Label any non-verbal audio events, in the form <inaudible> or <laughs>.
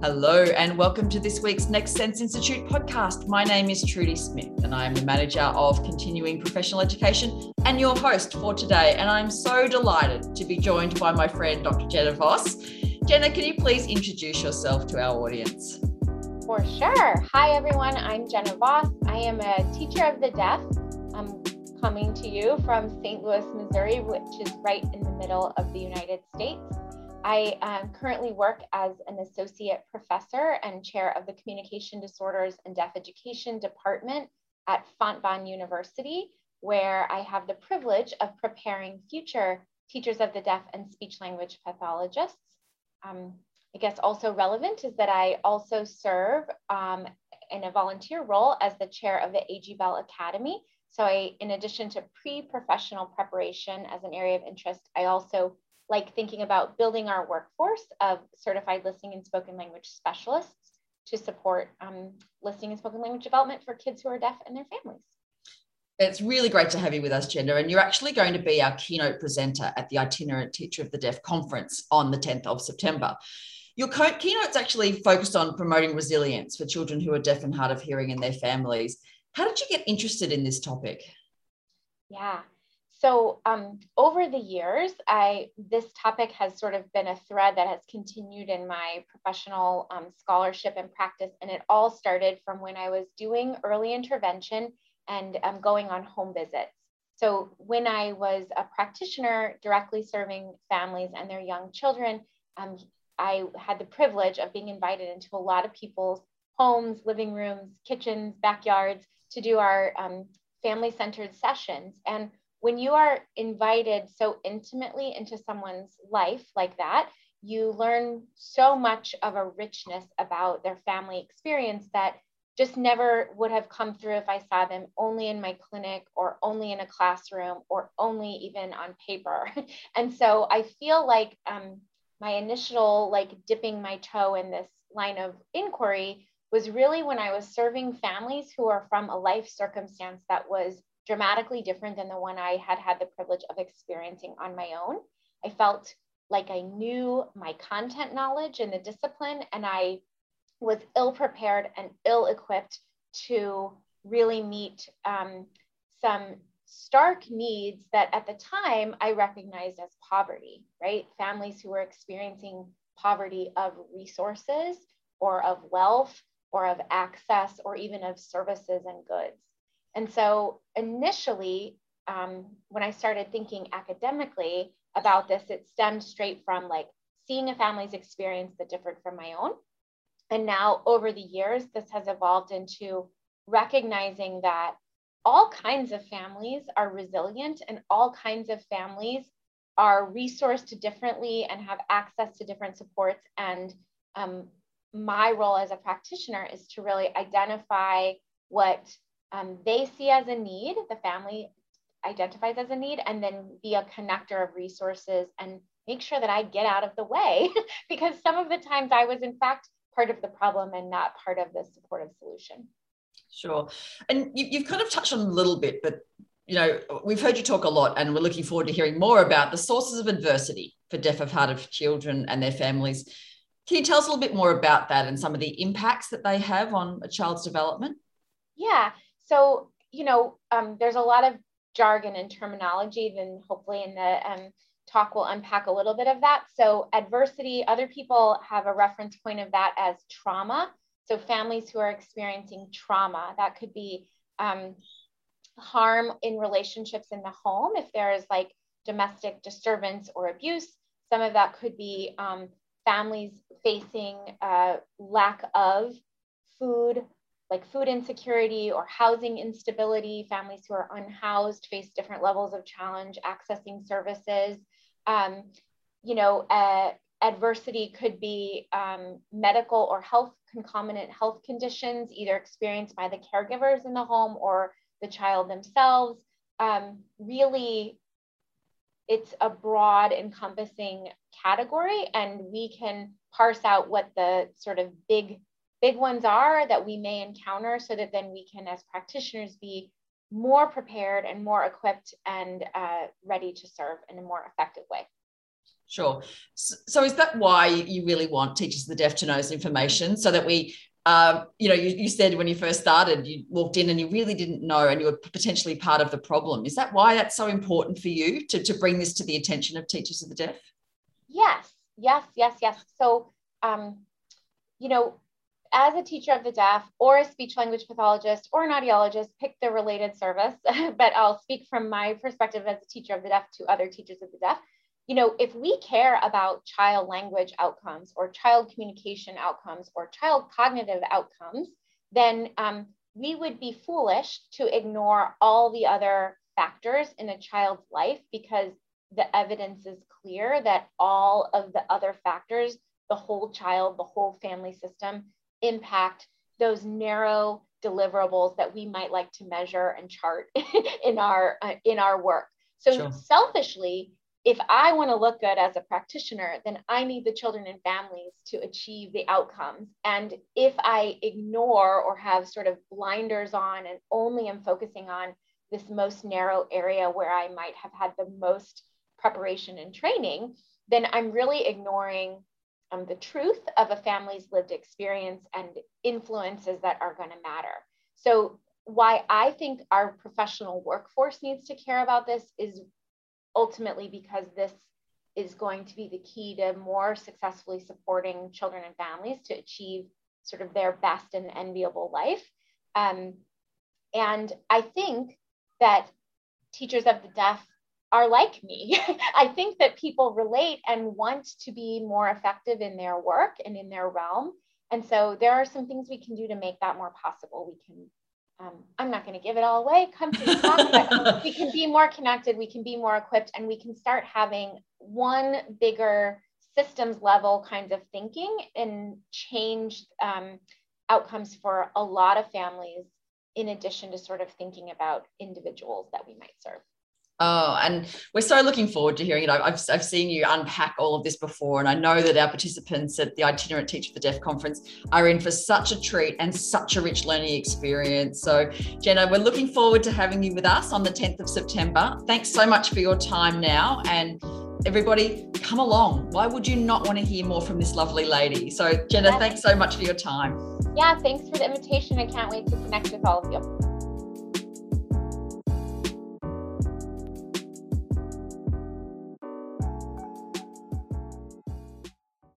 Hello, and welcome to this week's Next Sense Institute podcast. My name is Trudy Smith, and I am the manager of continuing professional education and your host for today. And I'm so delighted to be joined by my friend, Dr. Jenna Voss. Jenna, can you please introduce yourself to our audience? For sure. Hi, everyone. I'm Jenna Voss. I am a teacher of the deaf. I'm coming to you from St. Louis, Missouri, which is right in the middle of the United States. I um, currently work as an associate professor and chair of the Communication Disorders and Deaf Education Department at Fontbonne University, where I have the privilege of preparing future teachers of the deaf and speech language pathologists. Um, I guess also relevant is that I also serve um, in a volunteer role as the chair of the AG Bell Academy. So I, in addition to pre-professional preparation as an area of interest, I also like thinking about building our workforce of certified listening and spoken language specialists to support um, listening and spoken language development for kids who are deaf and their families. It's really great to have you with us, Jenna. And you're actually going to be our keynote presenter at the Itinerant Teacher of the Deaf conference on the 10th of September. Your keynote's actually focused on promoting resilience for children who are deaf and hard of hearing and their families. How did you get interested in this topic? Yeah, so um, over the years, I this topic has sort of been a thread that has continued in my professional um, scholarship and practice, and it all started from when I was doing early intervention and um, going on home visits. So when I was a practitioner directly serving families and their young children, um, I had the privilege of being invited into a lot of people's homes, living rooms, kitchens, backyards to do our um, family-centered sessions. And when you are invited so intimately into someone's life like that, you learn so much of a richness about their family experience that just never would have come through if I saw them only in my clinic or only in a classroom or only even on paper. <laughs> and so I feel like um, my initial like dipping my toe in this line of inquiry was really when I was serving families who are from a life circumstance that was dramatically different than the one I had had the privilege of experiencing on my own. I felt like I knew my content knowledge and the discipline, and I was ill prepared and ill equipped to really meet um, some stark needs that at the time I recognized as poverty, right? Families who were experiencing poverty of resources or of wealth or of access or even of services and goods. And so initially, um, when I started thinking academically about this, it stemmed straight from like seeing a family's experience that differed from my own. And now over the years, this has evolved into recognizing that all kinds of families are resilient and all kinds of families are resourced differently and have access to different supports. And um, my role as a practitioner is to really identify what um, they see as a need, the family identifies as a need, and then be a connector of resources and make sure that I get out of the way <laughs> because some of the times I was, in fact, part of the problem and not part of the supportive solution. Sure. And you, have kind of touched on a little bit, but you know, we've heard you talk a lot, and we're looking forward to hearing more about the sources of adversity for deaf of heart of children and their families. Can you tell us a little bit more about that and some of the impacts that they have on a child's development? Yeah so you know um, there's a lot of jargon and terminology then hopefully in the um, talk we'll unpack a little bit of that. So adversity other people have a reference point of that as trauma. So families who are experiencing trauma that could be um, harm in relationships in the home if there is like domestic disturbance or abuse. Some of that could be um, families facing uh, lack of food like food insecurity or housing instability. Families who are unhoused face different levels of challenge accessing services. Um, you know, uh, adversity could be um, medical or health concomitant health conditions, either experienced by the caregivers in the home or the child themselves. Um, really, it's a broad encompassing category, and we can parse out what the sort of big big ones are that we may encounter so that then we can, as practitioners, be more prepared and more equipped and uh, ready to serve in a more effective way. Sure. So, is that why you really want teachers of the deaf to know this information so that we um, you know, you, you, said when you first started, you walked in and you really didn't know, and you were potentially part of the problem. Is that why that's so important for you to, to bring this to the attention of teachers of the deaf? Yes, yes, yes, yes. So, um, you know, as a teacher of the deaf or a speech language pathologist or an audiologist, pick the related service, <laughs> but I'll speak from my perspective as a teacher of the deaf to other teachers of the deaf. You know, if we care about child language outcomes or child communication outcomes or child cognitive outcomes, then um, we would be foolish to ignore all the other factors in a child's life because the evidence is clear that all of the other factors, the whole child, the whole family system, impact those narrow deliverables that we might like to measure and chart <laughs> in our uh, in our work. So sure. selfishly, if I want to look good as a practitioner, then I need the children and families to achieve the outcomes. And if I ignore or have sort of blinders on and only am focusing on this most narrow area where I might have had the most preparation and training, then I'm really ignoring um, the truth of a family's lived experience and influences that are going to matter. So, why I think our professional workforce needs to care about this is ultimately because this is going to be the key to more successfully supporting children and families to achieve sort of their best and enviable life. Um, and I think that teachers of the deaf are like me. <laughs> I think that people relate and want to be more effective in their work and in their realm. And so there are some things we can do to make that more possible. We can um, I'm not going to give it all away. Come to talk. <laughs> we can be more connected. We can be more equipped, and we can start having one bigger systems level kinds of thinking and change um, outcomes for a lot of families. In addition to sort of thinking about individuals that we might serve. Oh, and we're so looking forward to hearing it. I've, I've seen you unpack all of this before, and I know that our participants at the Itinerant Teacher for Deaf conference are in for such a treat and such a rich learning experience. So, Jenna, we're looking forward to having you with us on the 10th of September. Thanks so much for your time now. And everybody, come along. Why would you not want to hear more from this lovely lady? So, Jenna, thanks so much for your time. Yeah, thanks for the invitation. I can't wait to connect with all of you.